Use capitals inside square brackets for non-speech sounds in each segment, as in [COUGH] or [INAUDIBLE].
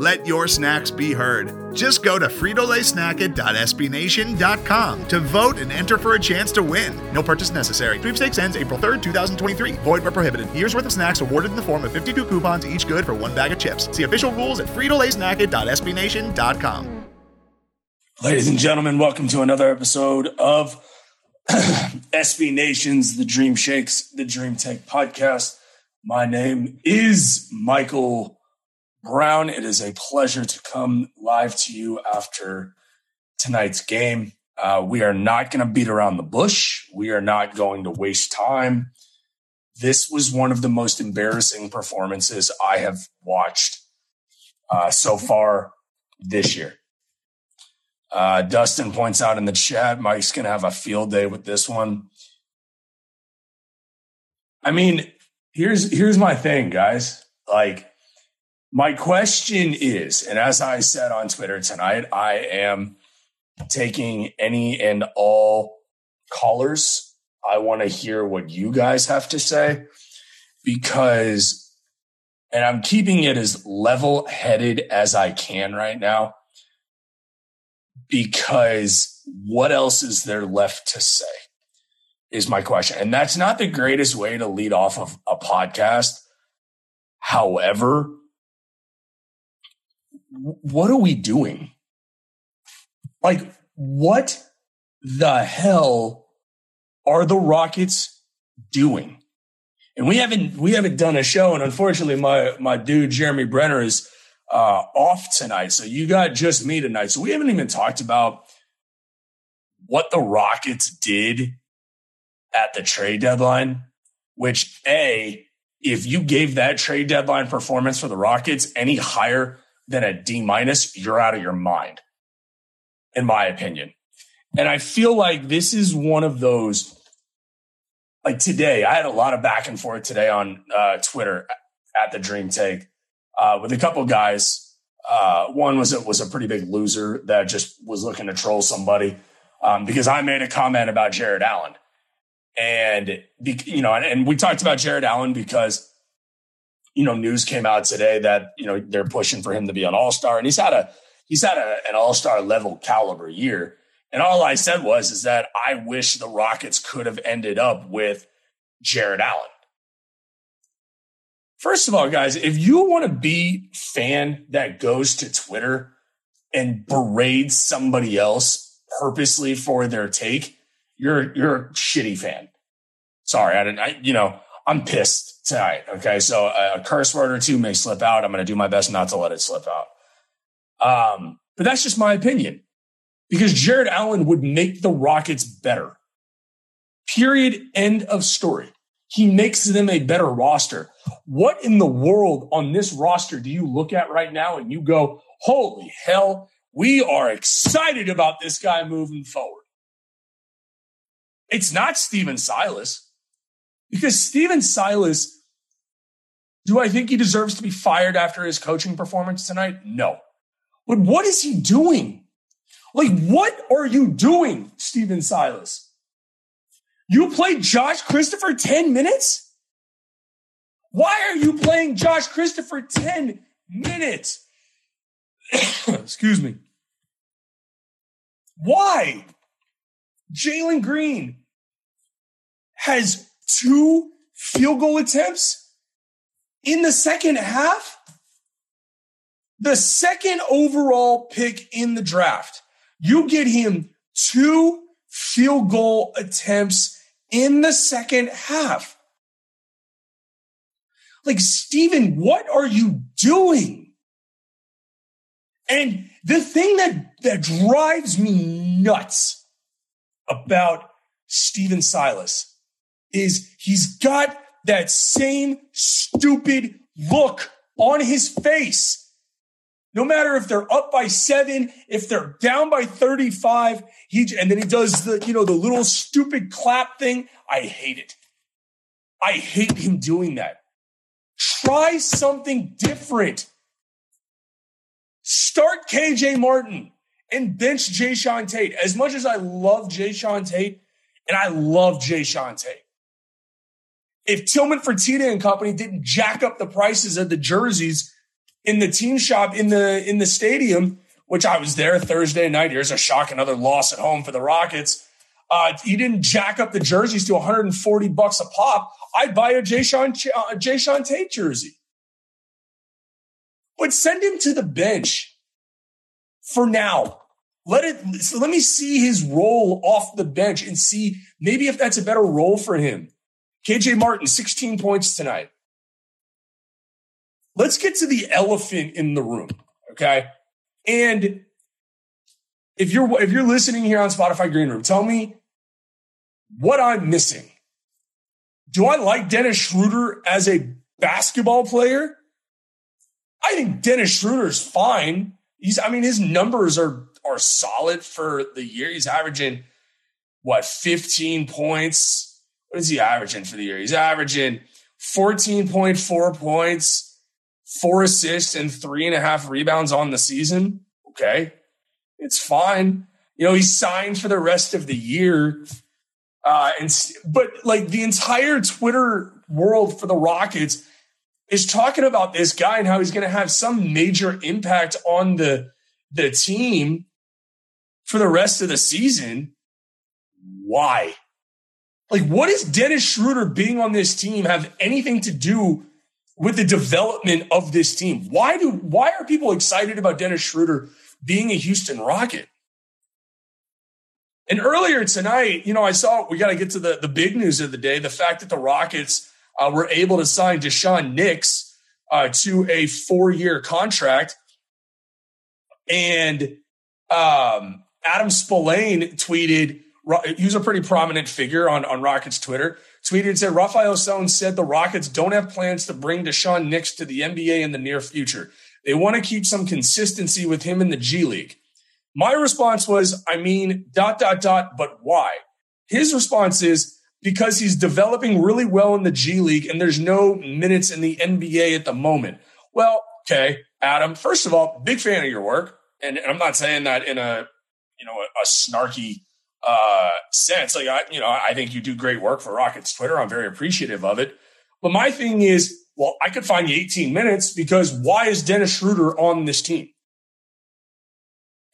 Let your snacks be heard. Just go to fritolaysnacket.sbnation.com to vote and enter for a chance to win. No purchase necessary. Sweepstakes ends April 3rd, 2023. Void where prohibited. Year's worth of snacks awarded in the form of 52 coupons, each good for one bag of chips. See official rules at fritolaysnacket.sbnation.com. Ladies and gentlemen, welcome to another episode of [CLEARS THROAT] SB Nation's The Dream Shakes, The Dream Take podcast. My name is Michael Brown. It is a pleasure to come live to you after tonight's game. Uh, we are not going to beat around the bush. We are not going to waste time. This was one of the most embarrassing performances I have watched uh, so far this year. Uh, Dustin points out in the chat, Mike's going to have a field day with this one. I mean, here's here's my thing, guys. Like my question is, and as I said on Twitter tonight, I am taking any and all callers. I want to hear what you guys have to say because, and I'm keeping it as level headed as I can right now because what else is there left to say is my question. And that's not the greatest way to lead off of a podcast. However, what are we doing? Like, what the hell are the Rockets doing? And we haven't we haven't done a show, and unfortunately, my my dude Jeremy Brenner is uh, off tonight, so you got just me tonight. So we haven't even talked about what the Rockets did at the trade deadline. Which a if you gave that trade deadline performance for the Rockets any higher than a D minus, you're out of your mind, in my opinion. And I feel like this is one of those. Like today, I had a lot of back and forth today on uh, Twitter at the Dream Take uh, with a couple guys. Uh, one was it was a pretty big loser that just was looking to troll somebody um, because I made a comment about Jarrett Allen, and you know, and, and we talked about Jarrett Allen because you know, news came out today that, you know, they're pushing for him to be an all-star and he's had a, he's had a, an all-star level caliber year. And all I said was, is that I wish the Rockets could have ended up with Jarrett Allen. First of all, guys, if you want to be fan that goes to Twitter and berates somebody else purposely for their take, you're you're a shitty fan. Sorry, I didn't. I, you know, I'm pissed tonight. Okay. So a curse word or two may slip out. I'm going to do my best not to let it slip out. Um, but that's just my opinion because Jarrett Allen would make the Rockets better. Period. End of story. He makes them a better roster. What in the world on this roster do you look at right now and you go, holy hell, we are excited about this guy moving forward? It's not Stephen Silas. Because Stephen Silas, do I think he deserves to be fired after his coaching performance tonight? No. But what is he doing? Like, what are you doing, Stephen Silas? You played Josh Christopher 10 minutes? Why are you playing Josh Christopher 10 minutes? [COUGHS] Excuse me. Why? Jalen Green has two field goal attempts in the second half. The second overall pick in the draft, you get him two field goal attempts in the second half. Like, Stephen, what are you doing? And the thing that, that drives me nuts about Stephen Silas is he's got that same stupid look on his face No matter if they're up by seven, if they're down by 35, he, and then he does the, you know, the little stupid clap thing. I hate it. I hate him doing that. Try something different. Start KJ Martin and bench Jae'Sean Tate. As much as I love Jae'Sean Tate and I love Jae'Sean Tate, if Tillman Fertitta and company didn't jack up the prices of the jerseys in the team shop in the in the stadium, which I was there Thursday night. Here's a shock, another loss at home for the Rockets. Uh, he didn't jack up the jerseys to 140 bucks a pop. I'd buy a Jae'Sean, uh, Jae'Sean Tate jersey. But send him to the bench for now. Let it. Let me see his role off the bench and see maybe if that's a better role for him. KJ Martin, 16 points tonight. Let's get to the elephant in the room, okay? And if you're if you're listening here on Spotify Green Room, tell me what I'm missing. Do I like Dennis Schroeder as a basketball player? I think Dennis Schroeder is fine. He's I mean his numbers are are solid for the year. He's averaging what 15 points. What is he averaging for the year? He's averaging 14.4 points, four assists and three and a half rebounds on the season. Okay. It's fine. You know, he's signed for the rest of the year. Uh, and, but like the entire Twitter world for the Rockets is talking about this guy and how he's going to have some major impact on the, the team for the rest of the season. Why? Like, what does Dennis Schroeder being on this team have anything to do with the development of this team. Why do why are people excited about Dennis Schroeder being a Houston Rocket? And earlier tonight, you know, I saw we got to get to the, the big news of the day the fact that the Rockets uh, were able to sign Daishen Nix uh, to a four year contract. And um, Adam Spolane tweeted, he's a pretty prominent figure on, on Rockets Twitter tweeted and said Rafael Stone said the Rockets don't have plans to bring Daishen Nix to the NBA in the near future. They want to keep some consistency with him in the G League. My response was, I mean, dot, dot, dot, but why? His response is because he's developing really well in the G League and there's no minutes in the NBA at the moment. Well, okay, Adam, first of all, big fan of your work. And I'm not saying that in a, you know, a, a snarky, uh, sense. Like I, you know, I think you do great work for Rockets Twitter. I'm very appreciative of it. But my thing is, well, I could find you 18 minutes because why is Dennis Schroeder on this team?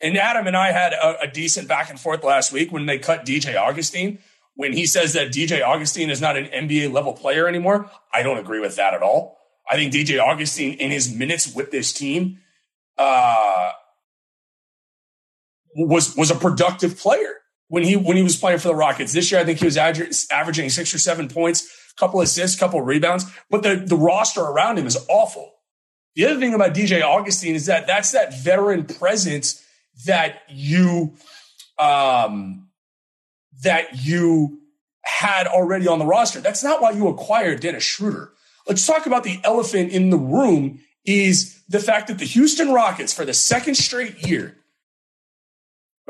And Adam and I had a, a decent back and forth last week when they cut DJ Augustin. When he says that DJ Augustin is not an NBA level player anymore, I don't agree with that at all. I think DJ Augustin in his minutes with this team uh, was was a productive player when he when he was playing for the Rockets. This year, I think he was averaging six or seven points, a couple assists, a couple rebounds. But the the roster around him is awful. The other thing about DJ Augustin is that that's that veteran presence that you um that you had already on the roster. That's not why you acquired Dennis Schroeder. Let's talk about the elephant in the room is the fact that the Houston Rockets for the second straight year,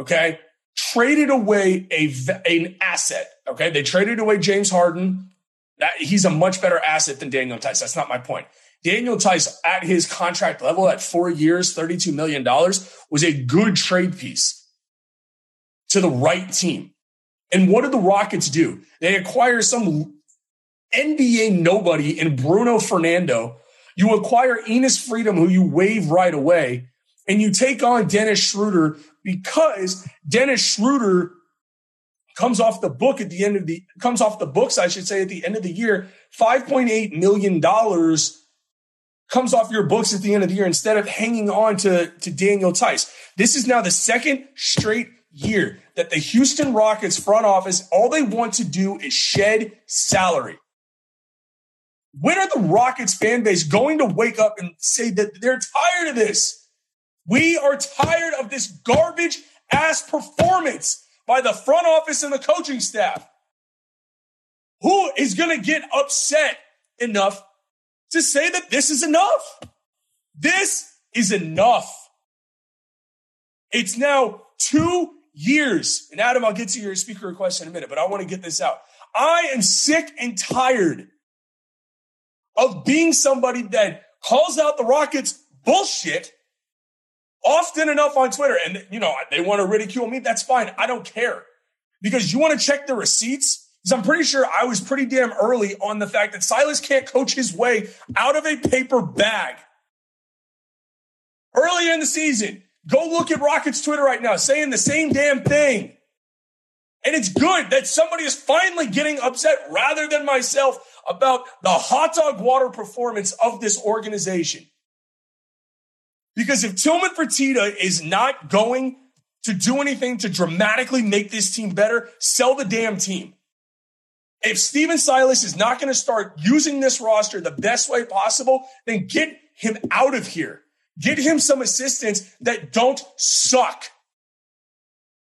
okay, traded away a an asset. Okay, they traded away James Harden. That he's a much better asset than Daniel Theis. That's not my point. Daniel Theis at his contract level at four years, $32 million was a good trade piece to the right team. And what did the Rockets do? They acquire some NBA nobody in Bruno Fernando. You acquire Enes Freedom, who you waive right away, and you take on Dennis Schroeder, because Dennis Schroeder comes off the book at the end of the comes off the books, I should say, at the end of the year. $5.8 million comes off your books at the end of the year instead of hanging on to, to Daniel Theis. This is now the second straight year that the Houston Rockets front office, all they want to do is shed salary. When are the Rockets fan base going to wake up and say that they're tired of this? We are tired of this garbage ass performance by the front office and the coaching staff. Who is going to get upset enough to say that this is enough? This is enough. It's now two years. And Adam, I'll get to your speaker request in a minute, but I want to get this out. I am sick and tired of being somebody that calls out the Rockets bullshit often enough on Twitter. And, you know, they want to ridicule me. That's fine. I don't care because you want to check the receipts. Because I'm pretty sure I was pretty damn early on the fact that Silas can't coach his way out of a paper bag. Earlier in the season, go look at Rockets Twitter right now saying the same damn thing. And it's good that somebody is finally getting upset rather than myself about the hot dog water performance of this organization. Because if Tillman Fertitta is not going to do anything to dramatically make this team better, sell the damn team. If Stephen Silas is not going to start using this roster the best way possible, then get him out of here. Get him some assistants that don't suck.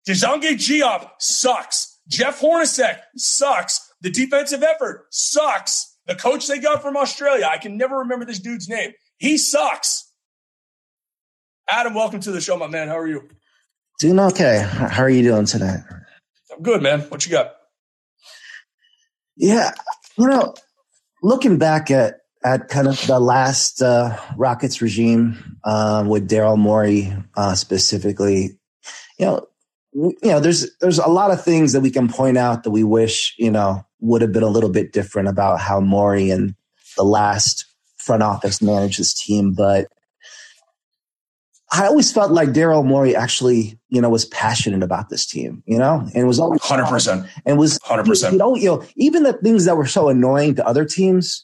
DeSagana Diop sucks. Jeff Hornacek sucks. The defensive effort sucks. The coach they got from Australia, I can never remember this dude's name. He sucks. Adam, welcome to the show, my man. How are you? Doing okay. How are you doing tonight? I'm good, man. What you got? Yeah, you know, looking back at at kind of the last uh, Rockets regime uh, with Daryl Morey uh, specifically, you know, you know, there's there's a lot of things that we can point out that we wish you know would have been a little bit different about how Morey and the last front office managed this team, but I always felt like Daryl Morey actually, you know, was passionate about this team, you know, and was always hundred percent and was hundred percent. You know, you know, even the things that were so annoying to other teams,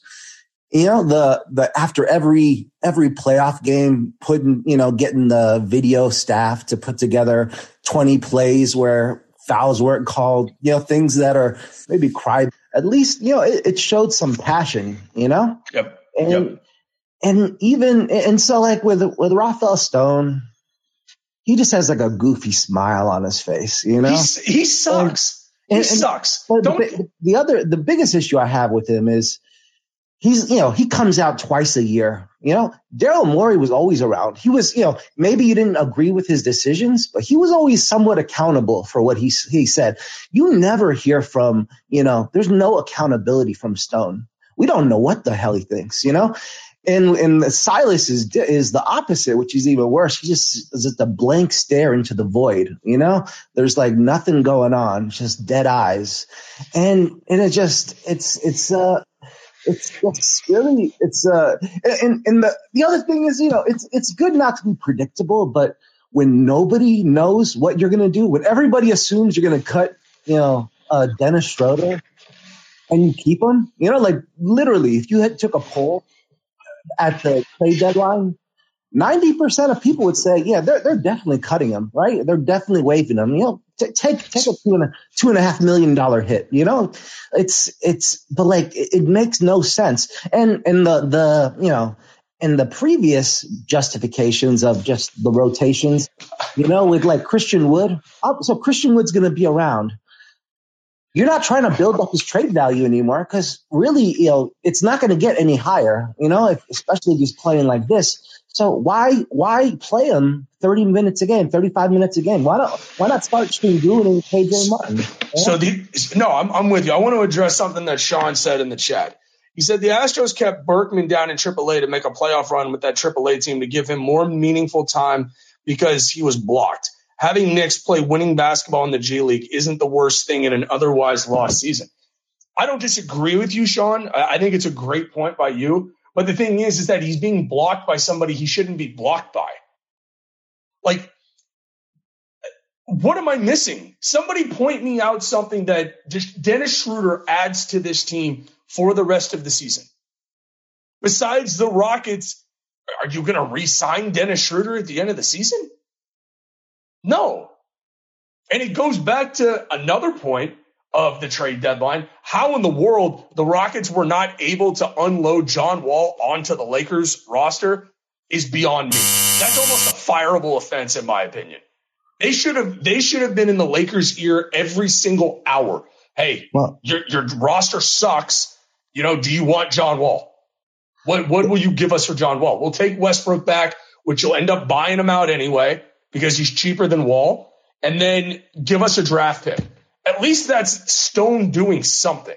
you know, the the after every every playoff game, putting you know, getting the video staff to put together twenty plays where fouls weren't called, you know, things that are maybe cried. At least, you know, it, it showed some passion, you know. Yep. And yep and even and so like with with Rafael Stone, he just has like a goofy smile on his face, you know. He's, he sucks. And, he and, sucks. And the, the other the biggest issue I have with him is he's you know he comes out twice a year. You know, Daryl Morey was always around. He was you know maybe you didn't agree with his decisions, but he was always somewhat accountable for what he he said. You never hear from you know. There's no accountability from Stone. We don't know what the hell he thinks. You know, and and Silas is is the opposite, which is even worse. He just is just a blank stare into the void. You know, there's like nothing going on, just dead eyes, and and it just it's it's uh it's it's really it's uh and and the the other thing is you know it's it's good not to be predictable, but when nobody knows what you're gonna do, when everybody assumes you're gonna cut, you know, uh, Dennis Schroeder, and you keep him, you know, like literally, if you had took a poll at the trade deadline, 90% of people would say, yeah, they're, they're definitely cutting him, right? They're definitely waiving him. You know, t- take, take a two and a, two and a half million dollar hit, you know, it's, it's, but like, it, it makes no sense. And, and the, the, you know, in the previous justifications of just the rotations, you know, with like Christian Wood, uh, so Christian Wood's going to be around you're not trying to build up his trade value anymore because really, you know, it's not going to get any higher, you know, if, especially if he's playing like this. So why why play him 30 minutes a game, 35 minutes a game? Why not why not start Sengun and KJ Martin? Yeah? So the no, I'm I'm with you. I want to address something that Sean said in the chat. He said the Astros kept Berkman down in AAA to make a playoff run with that AAA team to give him more meaningful time because he was blocked having Nix play winning basketball in the G League isn't the worst thing in an otherwise lost season. I don't disagree with you, Sean. I think it's a great point by you. But the thing is, is that he's being blocked by somebody he shouldn't be blocked by. Like, what am I missing? Somebody point me out something that Dennis Schroeder adds to this team for the rest of the season. Besides the Rockets, are you going to re-sign Dennis Schroeder at the end of the season? No. And it goes back to another point of the trade deadline. How in the world the Rockets were not able to unload John Wall onto the Lakers roster is beyond me. That's almost a fireable offense in my opinion. They should have they should have been in the Lakers' ear every single hour. Hey, well, your your roster sucks. You know, do you want John Wall? What what will you give us for John Wall? We'll take Westbrook back which you'll end up buying him out anyway because he's cheaper than Wall, and then give us a draft pick. At least that's Stone doing something.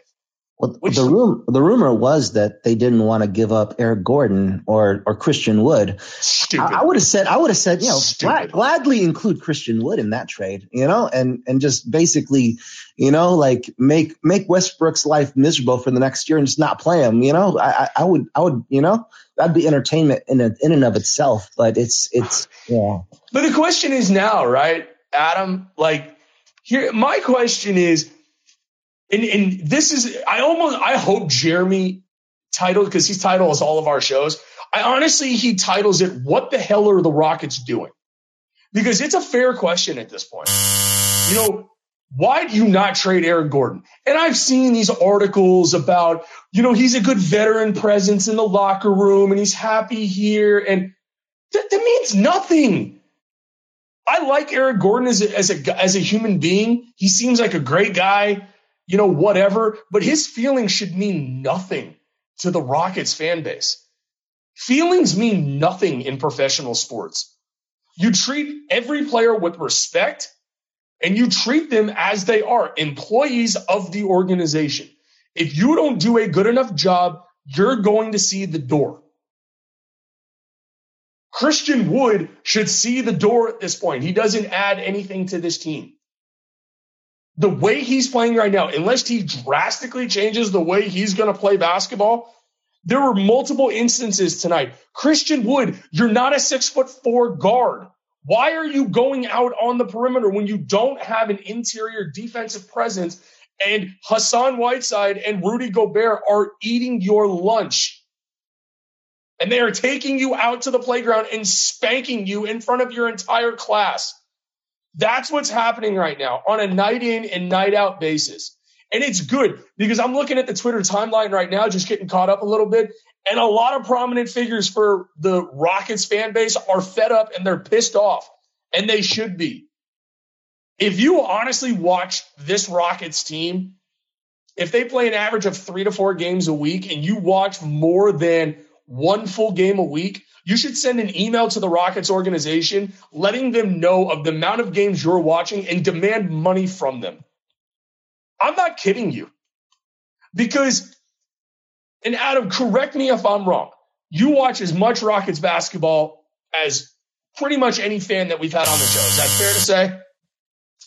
Well, Which, the room, the rumor was that they didn't want to give up Eric Gordon or or Christian Wood. Stupid. I, I would have said, I would have said, you know, glad, gladly include Christian Wood in that trade, you know, and and just basically, you know, like make make Westbrook's life miserable for the next year and just not play him. You know, I, I would, I would, you know, that'd be entertainment in a, in and of itself. But it's it's yeah. But the question is now, right, Adam? Like here, my question is and, and this is, I almost, I hope Jeremy titled, because he's titles all of our shows. I honestly, he titles it, What the hell are the Rockets doing? Because it's a fair question at this point. You know, why do you not trade Eric Gordon? And I've seen these articles about, you know, he's a good veteran presence in the locker room and he's happy here. And that, that means nothing. I like Eric Gordon as a, as a, as a human being. He seems like a great guy you know, whatever. But his feelings should mean nothing to the Rockets fan base. Feelings mean nothing in professional sports. You treat every player with respect and you treat them as they are employees of the organization. If you don't do a good enough job, you're going to see the door. Christian Wood should see the door at this point. He doesn't add anything to this team the way he's playing right now, unless he drastically changes the way he's going to play basketball, there were multiple instances tonight. Christian Wood, you're not a six foot four guard. Why are you going out on the perimeter when you don't have an interior defensive presence and Hassan Whiteside and Rudy Gobert are eating your lunch? And they are taking you out to the playground and spanking you in front of your entire class. That's what's happening right now on a night in and night out basis. And it's good because I'm looking at the Twitter timeline right now, just getting caught up a little bit. And a lot of prominent figures for the Rockets fan base are fed up and they're pissed off. And they should be. If you honestly watch this Rockets team, if they play an average of three to four games a week and you watch more than one full game a week, you should send an email to the Rockets organization letting them know of the amount of games you're watching and demand money from them. I'm not kidding you. Because, and Adam, correct me if I'm wrong. You watch as much Rockets basketball as pretty much any fan that we've had on the show. Is that fair to say?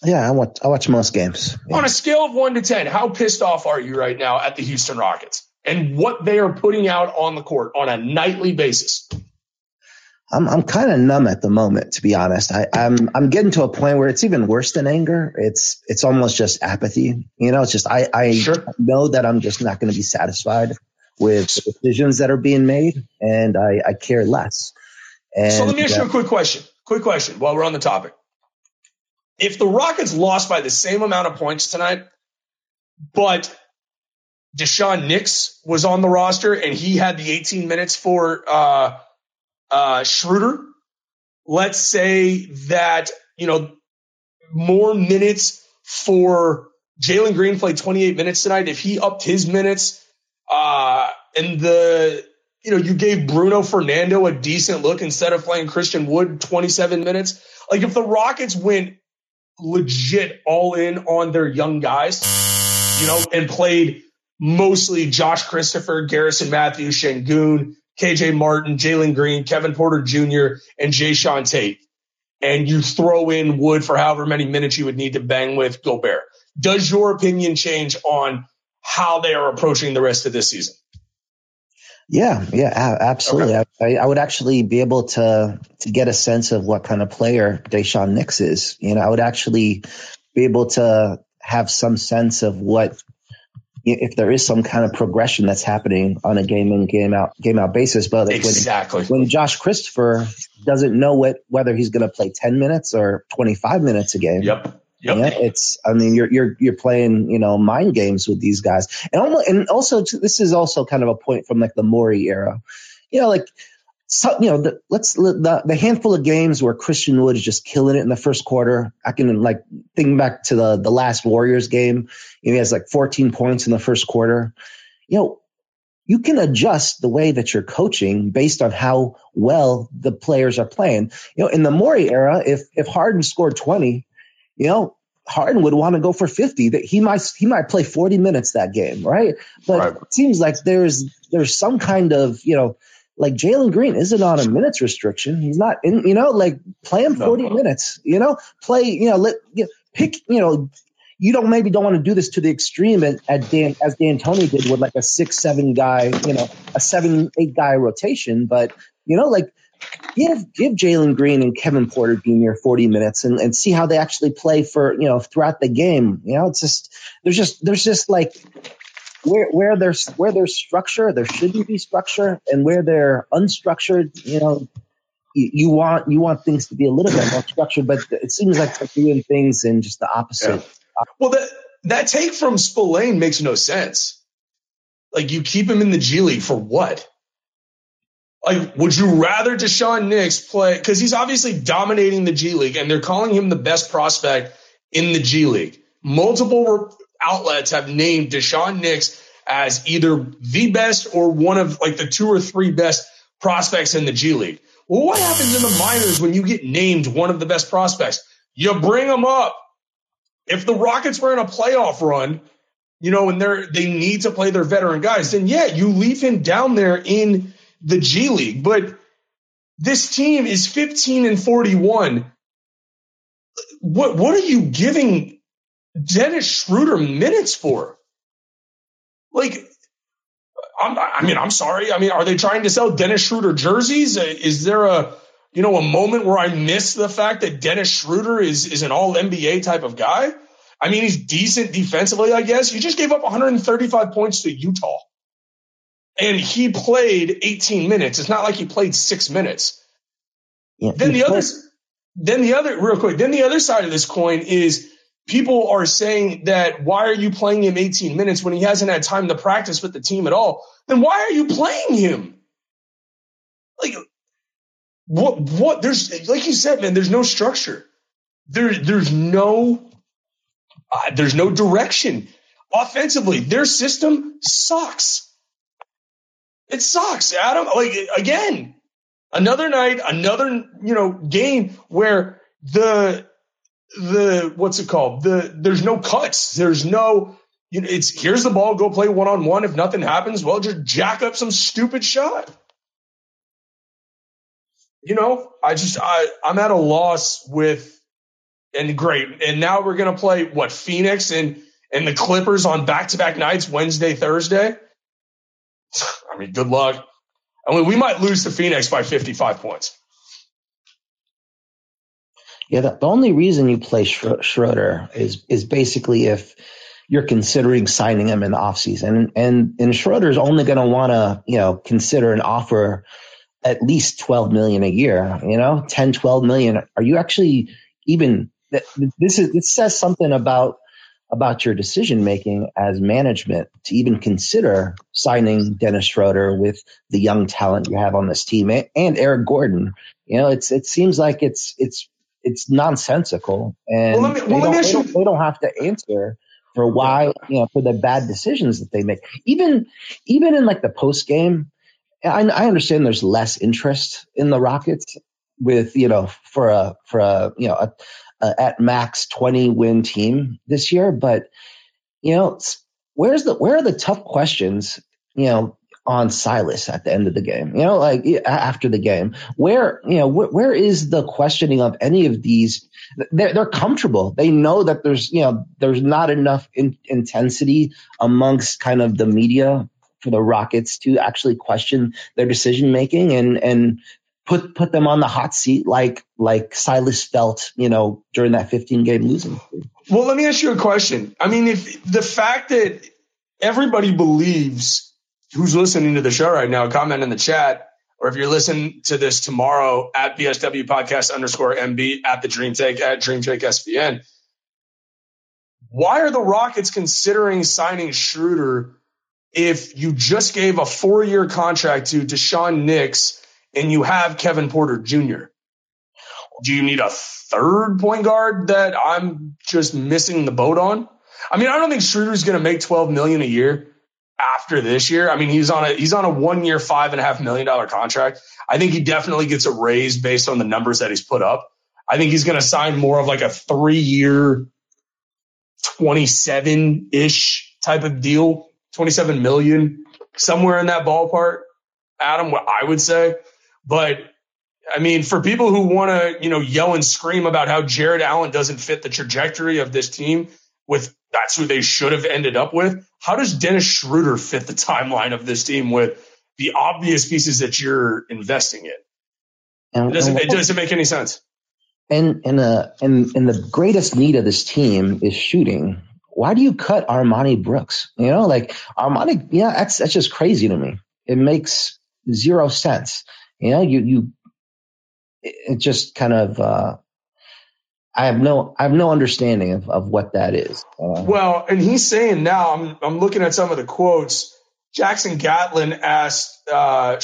Yeah, I watch I watch most games. Yeah. On a scale of one to ten, how pissed off are you right now at the Houston Rockets and what they are putting out on the court on a nightly basis? I'm I'm kind of numb at the moment, to be honest. I, I'm I'm getting to a point where it's even worse than anger. It's it's almost just apathy. You know, it's just I I sure. know that I'm just not going to be satisfied with the decisions that are being made, and I I care less. And, so let me ask you a quick question. Quick question while we're on the topic. If the Rockets lost by the same amount of points tonight, but Daishen Nix was on the roster and he had the 18 minutes for uh, uh, Schroeder. Let's say that, you know, more minutes for Jalen Green played 28 minutes tonight. If he upped his minutes, uh, and the, you know, you gave Bruno Fernando a decent look instead of playing Christian Wood 27 minutes. Like if the Rockets went legit all in on their young guys, you know, and played mostly Josh Christopher, Garrison Matthews, Sengun, KJ Martin, Jalen Green, Kevin Porter Jr., and Jae'Sean Tate, and you throw in Wood for however many minutes you would need to bang with Gobert. Does your opinion change on how they are approaching the rest of this season? Yeah, yeah, absolutely. Okay. I, I, would actually be able to to get a sense of what kind of player Daishen Nix is. You know, I would actually be able to have some sense of what if there is some kind of progression that's happening on a game in game out game out basis. But exactly when, when Josh Christopher doesn't know what whether he's going to play ten minutes or twenty five minutes a game. Yep. Yep. Yeah, it's. I mean, you're you're you're playing, you know, mind games with these guys, and almost, and also this is also kind of a point from like the Morey era. You know, like so, you know, the, let's the, the handful of games where Christian Wood is just killing it in the first quarter. I can like think back to the the last Warriors game. You know, he has like 14 points in the first quarter. You know, you can adjust the way that you're coaching based on how well the players are playing. You know, in the Morey era, if if Harden scored 20, you know, Harden would want to go for 50. That he might he might play 40 minutes that game, right? But right. it seems like there's there's some kind of, you know, like Jalen Green isn't on a minutes restriction. He's not in, you know, like play him 40 no. minutes, you know, play, you know, let you know, pick, you know, you don't maybe don't want to do this to the extreme at, at Dan as D'Antoni did with like a six, seven guy, you know, a seven, eight guy rotation, but you know, like give give Jalen Green and Kevin Porter Jr. 40 minutes and, and see how they actually play for, you know, throughout the game. You know, it's just there's just there's just like where where there's where there's structure, there shouldn't be structure, and where they're unstructured, you know, you, you want you want things to be a little bit more structured, but it seems like they're doing things in just the opposite. Yeah. Well, that that take from Spolane makes no sense. Like you keep him in the G League for what? Like, would you rather Daishen Nix play? Because he's obviously dominating the G League, and they're calling him the best prospect in the G League. Multiple outlets have named Daishen Nix as either the best or one of like the two or three best prospects in the G League. Well, what happens in the minors when you get named one of the best prospects? You bring them up. If the Rockets were in a playoff run, you know, and they're they need to play their veteran guys, then yeah, you leave him down there in the G League. But this team is 15 and 41. What what are you giving Dennis Schroeder minutes for? Like, I'm, I mean, I'm sorry. I mean, are they trying to sell Dennis Schroeder jerseys? Is there a, you know, a moment where I miss the fact that Dennis Schroeder is is an All NBA type of guy? I mean, he's decent defensively, I guess. You just gave up 135 points to Utah, and he played 18 minutes. It's not like he played six minutes. Yeah, then the other, then the other, real quick. Then the other side of this coin is people are saying that why are you playing him 18 minutes when he hasn't had time to practice with the team at all? Then why are you playing him? Like what what there's like you said, man, there's no structure. There there's no uh, there's no direction. Offensively, their system sucks. It sucks, Adam. Like again, another night, another you know game where the the what's it called? The there's no cuts. There's no you know, it's here's the ball, go play one on one. If nothing happens, well, just jack up some stupid shot. You know, I just I I'm at a loss with and great. And now we're gonna play what Phoenix and and the Clippers on back to back nights, Wednesday, Thursday. [SIGHS] I mean, good luck. I mean, we might lose to Phoenix by 55 points. Yeah, the, the only reason you play Schroeder is is basically if you're considering signing him in the offseason. And and, and Schroeder's only going to want to, you know, consider an offer at least 12 million a year, you know, 10, 12 million. Are you actually even this is this says something about about your decision making as management to even consider signing Dennis Schroeder with the young talent you have on this team and Eric Gordon. You know, it's it seems like it's it's it's nonsensical, and well, me, well, they, don't, they, don't, they, don't, have to answer for why you know for the bad decisions that they make. Even even in like the post game, I, I understand there's less interest in the Rockets with you know for a for a you know a, a at max 20 win team this year, but you know where's the where are the tough questions you know on Silas at the end of the game. You know, like after the game, where you know where, where is the questioning of any of these? They're, they're comfortable. They know that there's you know there's not enough in, intensity amongst kind of the media for the Rockets to actually question their decision making and and put put them on the hot seat like like Silas felt, you know, during that 15 game losing. Well, let me ask you a question. I mean, if the fact that everybody believes who's listening to the show right now, comment in the chat. Or if you're listening to this tomorrow at BSW podcast underscore MB at the Dream Take at Dream Take SBN, why are the Rockets considering signing Schroeder if you just gave a four year contract to Daishen Nix and you have Kevin Porter Jr.? Do you need a third point guard that I'm just missing the boat on? I mean, I don't think Schroeder's going to make 12 million a year after this year. I mean, he's on a he's on a one year, five and a half million dollar contract. I think he definitely gets a raise based on the numbers that he's put up. I think he's going to sign more of like a three year, 27 ish type of deal, 27 million, somewhere in that ballpark. Adam, what I would say. But I mean, for people who want to, you know, yell and scream about how Jarrett Allen doesn't fit the trajectory of this team with that's who they should have ended up with. How does Dennis Schroeder fit the timeline of this team with the obvious pieces that you're investing in? And, it doesn't, it doesn't make any sense. And and uh and and the greatest need of this team is shooting. Why do you cut Armoni Brooks? You know, like Armoni, yeah, that's that's just crazy to me. It makes zero sense. You know, you you it just kind of uh I have no I have no understanding of, of what that is. Uh, well, and he's saying now I'm I'm looking at some of the quotes. Jackson Gatlin asked uh,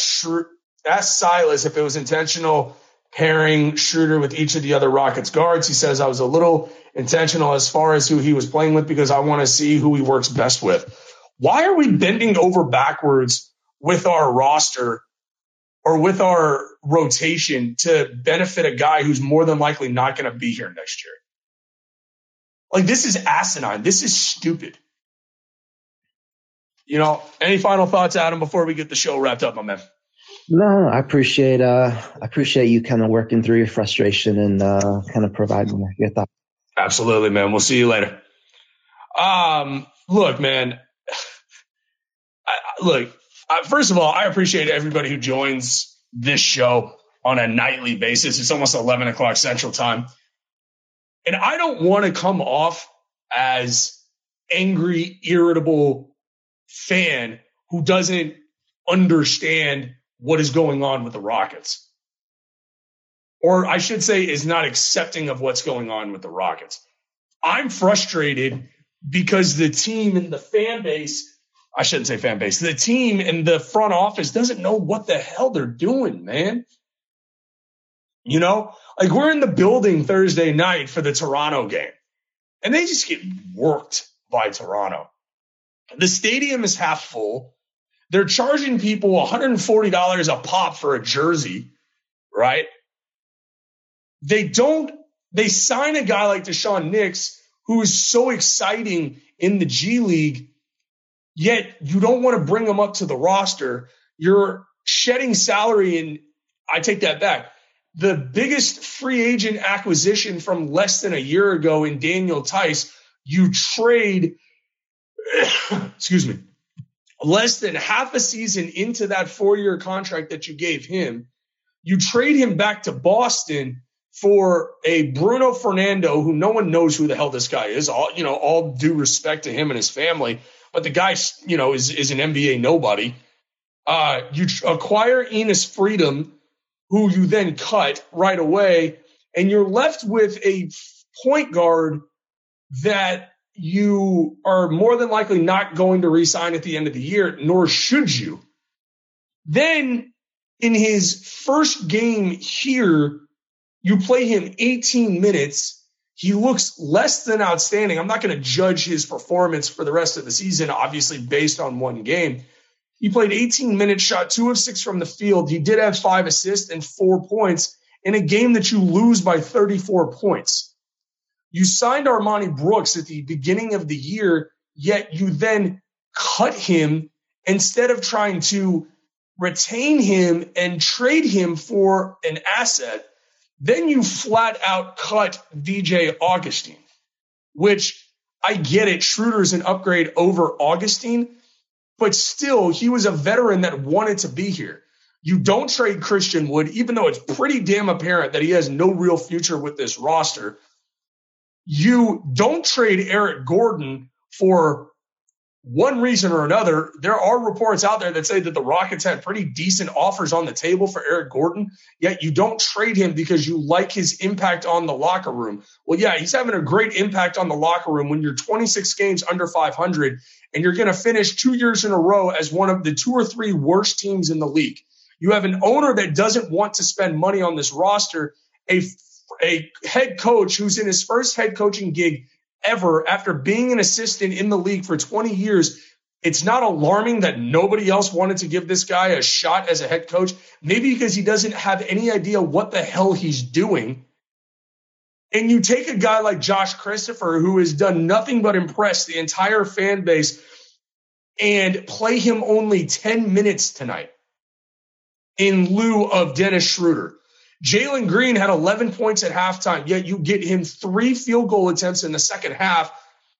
asked Silas if it was intentional pairing Schroeder with each of the other Rockets guards. He says I was a little intentional as far as who he was playing with because I want to see who he works best with. Why are we bending over backwards with our roster or with our rotation to benefit a guy who's more than likely not going to be here next year? Like this is asinine. This is stupid. You know, any final thoughts, Adam, before we get the show wrapped up, my man? No, I appreciate uh I appreciate you kind of working through your frustration and uh kind of providing your thoughts. Absolutely, man. We'll see you later. Um, look, man. [SIGHS] I, look, I, first of all, I appreciate everybody who joins this show on a nightly basis. It's almost 11 o'clock Central Time. And I don't want to come off as angry, irritable fan who doesn't understand what is going on with the Rockets. Or I should say, is not accepting of what's going on with the Rockets. I'm frustrated because the team and the fan base, I shouldn't say fan base, the team and the front office doesn't know what the hell they're doing, man. You know, like we're in the building Thursday night for the Toronto game, and they just get worked by Toronto. The stadium is half full. They're charging people $140 a pop for a jersey, right? They don't, they sign a guy like Daishen Nix who is so exciting in the G League, yet you don't want to bring him up to the roster. You're shedding salary, and I take that back. The biggest free agent acquisition from less than a year ago in Daniel Theis, you trade, [COUGHS] excuse me, less than half a season into that four year contract that you gave him, you trade him back to Boston for a Bruno Fernando, who no one knows who the hell this guy is. All you know, all due respect to him and his family, but the guy, you know, is is an NBA nobody. Uh, you acquire Enes Freedom, who you then cut right away, and you're left with a point guard that you are more than likely not going to resign at the end of the year, nor should you. Then in his first game here, you play him 18 minutes. He looks less than outstanding. I'm not going to judge his performance for the rest of the season, obviously based on one game. He played 18 minutes, shot two of six from the field. He did have five assists and four points in a game that you lose by 34 points. You signed Armoni Brooks at the beginning of the year, yet you then cut him instead of trying to retain him and trade him for an asset. Then you flat out cut DJ Augustin, which I get it. Schroeder's an upgrade over Augustin, but still, he was a veteran that wanted to be here. You don't trade Christian Wood, even though it's pretty damn apparent that he has no real future with this roster you don't trade Eric Gordon for one reason or another. There are reports out there that say that the Rockets had pretty decent offers on the table for Eric Gordon, yet you don't trade him because you like his impact on the locker room. Well, yeah, he's having a great impact on the locker room when you're 26 games under 500 and you're going to finish two years in a row as one of the two or three worst teams in the league. You have an owner that doesn't want to spend money on this roster, a a head coach who's in his first head coaching gig ever after being an assistant in the league for 20 years it's not alarming that nobody else wanted to give this guy a shot as a head coach. Maybe because he doesn't have any idea what the hell he's doing. And you take a guy like Josh Christopher, who has done nothing but impress the entire fan base, and play him only 10 minutes tonight in lieu of Dennis Schroeder. Jalen Green had 11 points at halftime, yet you get him three field goal attempts in the second half,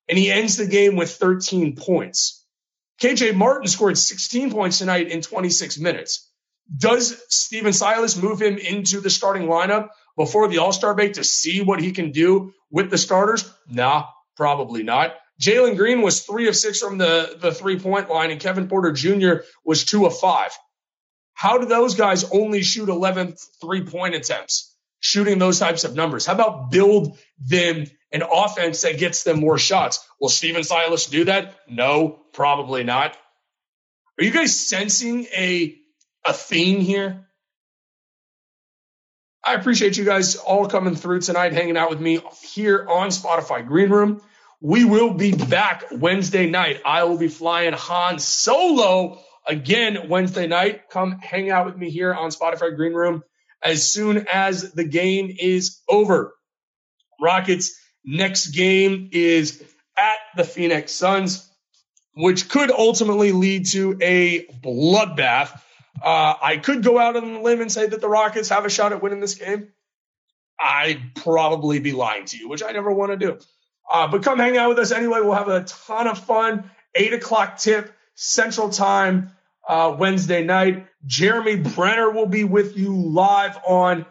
and he ends the game with 13 points. KJ Martin scored 16 points tonight in 26 minutes. Does Stephen Silas move him into the starting lineup before the All Star break to see what he can do with the starters? Nah, probably not. Jalen Green was three of six from the, the three point line, and Kevin Porter Jr. was two of five. How do those guys only shoot 11 three point attempts, shooting those types of numbers? How about build them an offense that gets them more shots? Will Stephen Silas do that? No, probably not. Are you guys sensing a, a theme here? I appreciate you guys all coming through tonight, hanging out with me here on Spotify Green Room. We will be back Wednesday night. I will be flying Han Solo again Wednesday night. Come hang out with me here on Spotify Green Room as soon as the game is over. Rockets next game is at the Phoenix Suns, which could ultimately lead to a bloodbath. Uh, I could go out on the limb and say that the Rockets have a shot at winning this game. I'd probably be lying to you, which I never want to do. Uh, but come hang out with us anyway. We'll have a ton of fun. Eight o'clock tip Central Time uh, Wednesday night. Jeremy Brenner will be with you live on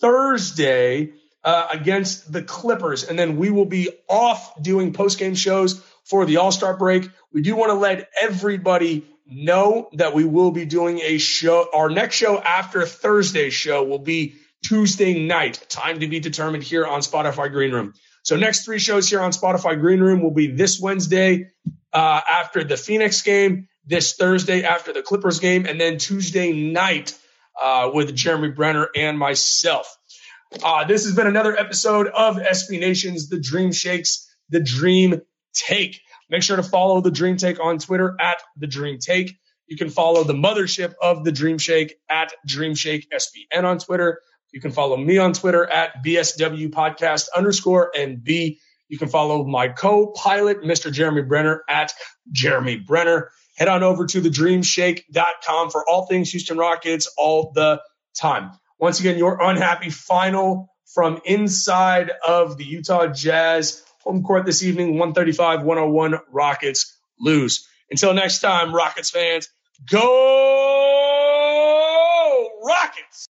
Thursday uh, against the Clippers, and then we will be off doing post game shows for the All Star break. We do want to let everybody know that we will be doing a show. Our next show after Thursday's show will be Tuesday night. Time to be determined here on Spotify Green Room. So next three shows here on Spotify Green Room will be this Wednesday uh, after the Phoenix game, this Thursday after the Clippers game, and then Tuesday night uh, with Jeremy Brenner and myself. Uh, this has been another episode of SB Nation's The Dream Shakes, The Dream Take. Make sure to follow The Dream Take on Twitter at The Dream Take. You can follow the mothership of The Dream Shake at Dream Shake SBN on Twitter. You can follow me on Twitter at BSW podcast underscore and B. You can follow my co-pilot, Mr. Jeremy Brenner at Jeremy Brenner. Head on over to thedreamshake.com for all things Houston Rockets all the time. Once again, your unhappy final from inside of the Utah Jazz home court this evening, 135 101 Rockets lose. Until next time, Rockets fans, go Rockets!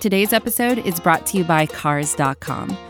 Today's episode is brought to you by Cars.com.